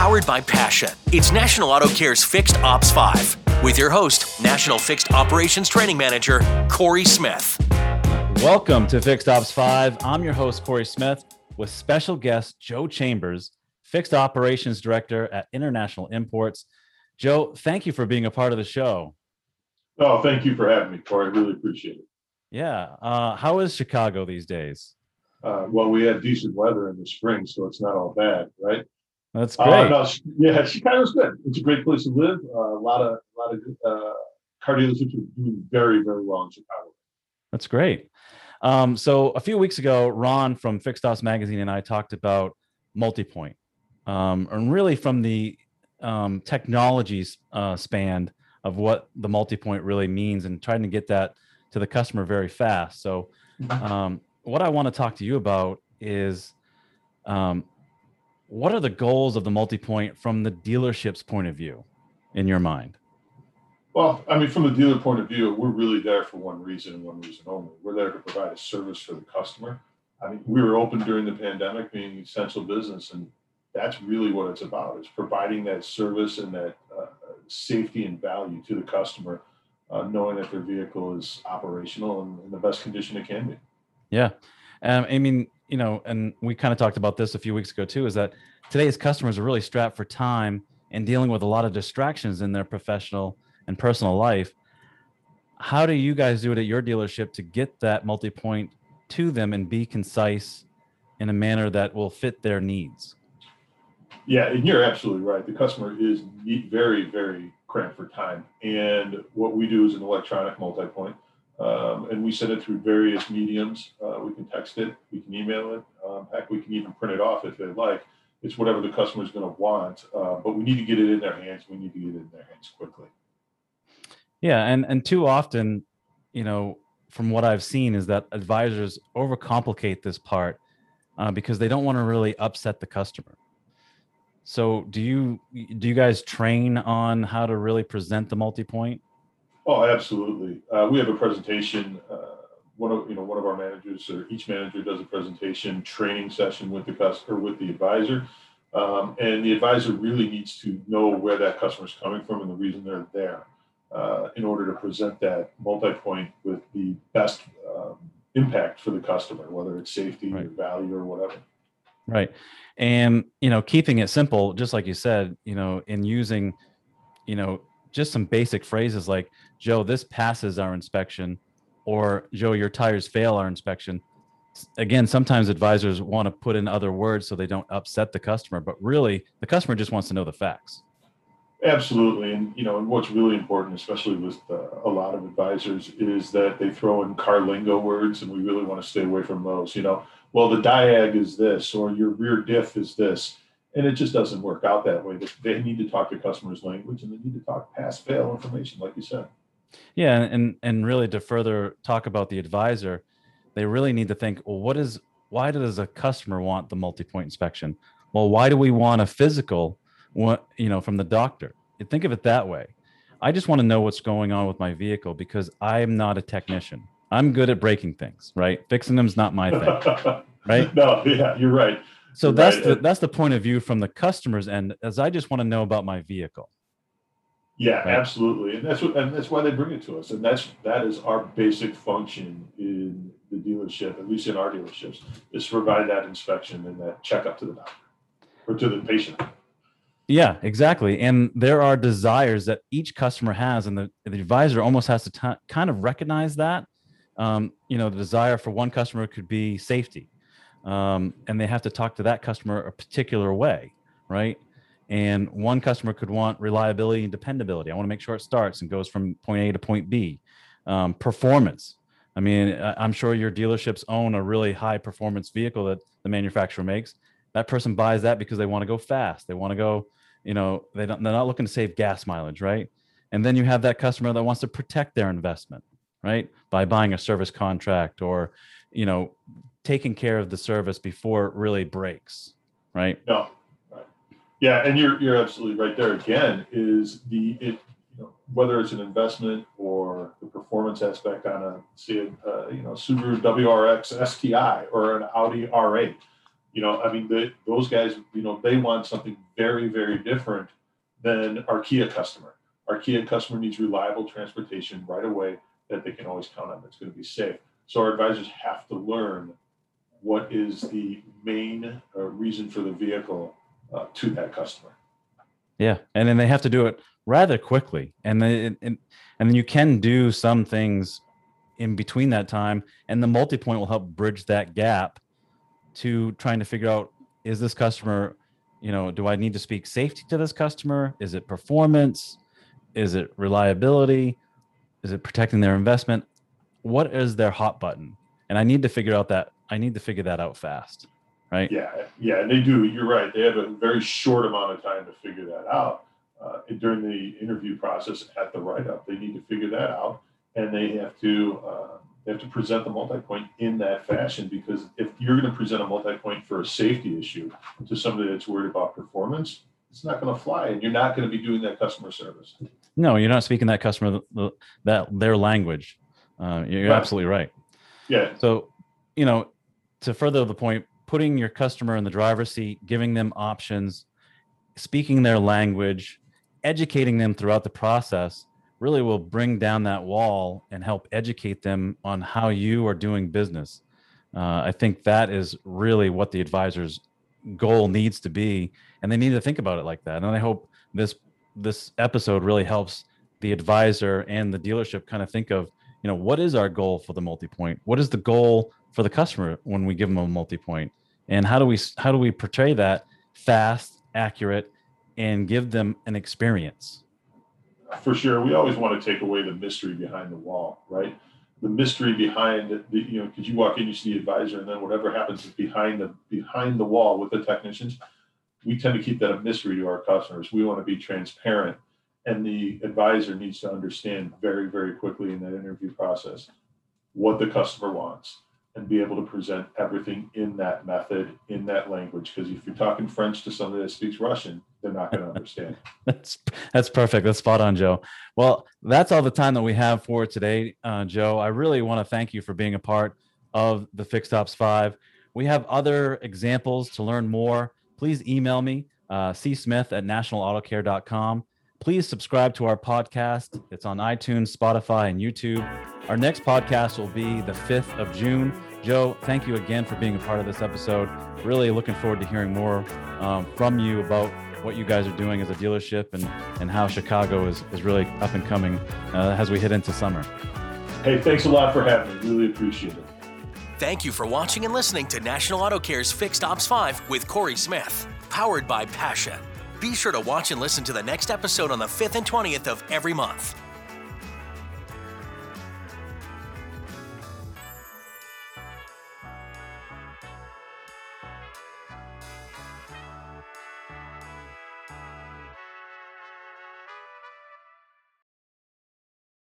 powered by passion. It's National Auto Care's Fixed Ops 5 with your host, National Fixed Operations Training Manager, Corey Smith. Welcome to Fixed Ops 5. I'm your host, Corey Smith, with special guest Joe Chambers, Fixed Operations Director at International Imports. Joe, thank you for being a part of the show. Oh, thank you for having me, Corey. I really appreciate it. Yeah. Uh, how is Chicago these days? Uh, well, we had decent weather in the spring, so it's not all bad, right? That's uh, great. Uh, no, yeah, Chicago's good. It's a great place to live. Uh, a lot of a lot of uh, car dealerships are doing very very well in Chicago. That's great. Um, so a few weeks ago, Ron from Fixed Ops Magazine and I talked about multi-point, um, and really from the um, technologies uh, span of what the multi-point really means, and trying to get that to the customer very fast. So, mm-hmm. um, what I want to talk to you about is um, what are the goals of the multi-point from the dealership's point of view, in your mind? Well, I mean, from the dealer point of view, we're really there for one reason and one reason only. We're there to provide a service for the customer. I mean, we were open during the pandemic, being essential business, and that's really what it's about: is providing that service and that uh, safety and value to the customer uh, knowing that their vehicle is operational and in the best condition it can be. Yeah. Um, I mean, you know, and we kind of talked about this a few weeks ago too, is that today's customers are really strapped for time and dealing with a lot of distractions in their professional and personal life. How do you guys do it at your dealership to get that multi point to them and be concise in a manner that will fit their needs? Yeah, and you're absolutely right. The customer is very, very cramped for time. And what we do is an electronic multi-point, um, and we send it through various mediums. Uh, we can text it, we can email it. Um, heck, we can even print it off if they like. It's whatever the customer is going to want, uh, but we need to get it in their hands. We need to get it in their hands quickly. Yeah, and and too often, you know, from what I've seen, is that advisors overcomplicate this part uh, because they don't want to really upset the customer. So do you do you guys train on how to really present the multi-point? Oh, absolutely. Uh, we have a presentation. Uh, one of you know one of our managers or each manager does a presentation training session with the customer with the advisor, um, and the advisor really needs to know where that customer is coming from and the reason they're there, uh, in order to present that multi-point with the best um, impact for the customer, whether it's safety right. or value or whatever. Right. And, you know, keeping it simple, just like you said, you know, in using, you know, just some basic phrases like, Joe, this passes our inspection, or Joe, your tires fail our inspection. Again, sometimes advisors want to put in other words so they don't upset the customer, but really the customer just wants to know the facts. Absolutely, and you know, and what's really important, especially with uh, a lot of advisors, is that they throw in car lingo words, and we really want to stay away from those. You know, well, the diag is this, or your rear diff is this. And it just doesn't work out that way. They need to talk to customers' language and they need to talk pass fail information, like you said. Yeah, and and really to further talk about the advisor, they really need to think, well, what is why does a customer want the multi-point inspection? Well, why do we want a physical, what you know, from the doctor? think of it that way. I just want to know what's going on with my vehicle because I'm not a technician. I'm good at breaking things, right? Fixing them's not my thing, right? No, yeah, you're right. So that's right. the that's the point of view from the customer's end, as I just want to know about my vehicle. Yeah, right? absolutely, and that's what and that's why they bring it to us, and that's that is our basic function in the dealership, at least in our dealerships, is to provide that inspection and that checkup to the doctor or to the patient. Yeah, exactly. And there are desires that each customer has, and the, the advisor almost has to t- kind of recognize that um, you know the desire for one customer could be safety um, and they have to talk to that customer a particular way right? And one customer could want reliability and dependability. I want to make sure it starts and goes from point a to point b. Um, performance. I mean i'm sure your dealerships own a really high performance vehicle that the manufacturer makes. That person buys that because they want to go fast. They want to go you know they don't, they're not looking to save gas mileage right? And then you have that customer that wants to protect their investment right? By buying a service contract or, you know, taking care of the service before it really breaks, right? No, right. Yeah, and you're you're absolutely right there. Again, is the it you know, whether it's an investment or the performance aspect on a a uh, you know Subaru WRX STI or an Audi R8. You know, I mean, those guys, you know, they want something very, very different than our Kia customer. Our Kia customer needs reliable transportation right away that they can always count on that's going to be safe. So our advisors have to learn what is the main uh, reason for the vehicle uh, to that customer. Yeah, and then they have to do it rather quickly, and then and, and then you can do some things in between that time, and the multi-point will help bridge that gap to trying to figure out is this customer, you know, do I need to speak safety to this customer? Is it performance? Is it reliability? Is it protecting their investment? What is their hot button? And I need to figure out that I need to figure that out fast, right? Yeah, yeah, they do. You're right. They have a very short amount of time to figure that out. Uh, during the interview process at the write-up, they need to figure that out, and they have to uh, they have to present the multi-point in that fashion because if you're going to present a multi-point for a safety issue to somebody that's worried about performance, it's not going to fly, and you're not going to be doing that customer service. No, you're not speaking that customer that their language. Uh, you're right. absolutely right. Yeah. So, you know, to further the point, putting your customer in the driver's seat, giving them options, speaking their language, educating them throughout the process really will bring down that wall and help educate them on how you are doing business. Uh, I think that is really what the advisor's goal needs to be, and they need to think about it like that. And I hope this this episode really helps the advisor and the dealership kind of think of, you know, what is our goal for the multi-point? What is the goal for the customer when we give them a multi-point? And how do we how do we portray that fast, accurate, and give them an experience? For sure, we always want to take away the mystery behind the wall, right? The mystery behind the, you know, because you walk in, you see the advisor, and then whatever happens is behind the behind the wall with the technicians, we tend to keep that a mystery to our customers. We want to be transparent, and the advisor needs to understand very, very quickly in that interview process what the customer wants and be able to present everything in that method, in that language. Because if you're talking French to somebody that speaks Russian, they're not going to understand. that's that's perfect. That's spot on, Joe. Well, that's all the time that we have for today, uh, Joe. I really want to thank you for being a part of the Fixed Ops Five. We have other examples to learn more please email me, uh, csmith at nationalautocare.com. Please subscribe to our podcast. It's on iTunes, Spotify, and YouTube. Our next podcast will be the 5th of June. Joe, thank you again for being a part of this episode. Really looking forward to hearing more um, from you about what you guys are doing as a dealership and, and how Chicago is, is really up and coming uh, as we head into summer. Hey, thanks a lot for having me. Really appreciate it. Thank you for watching and listening to National Auto Care's Fixed Ops 5 with Corey Smith, powered by Passion. Be sure to watch and listen to the next episode on the 5th and 20th of every month.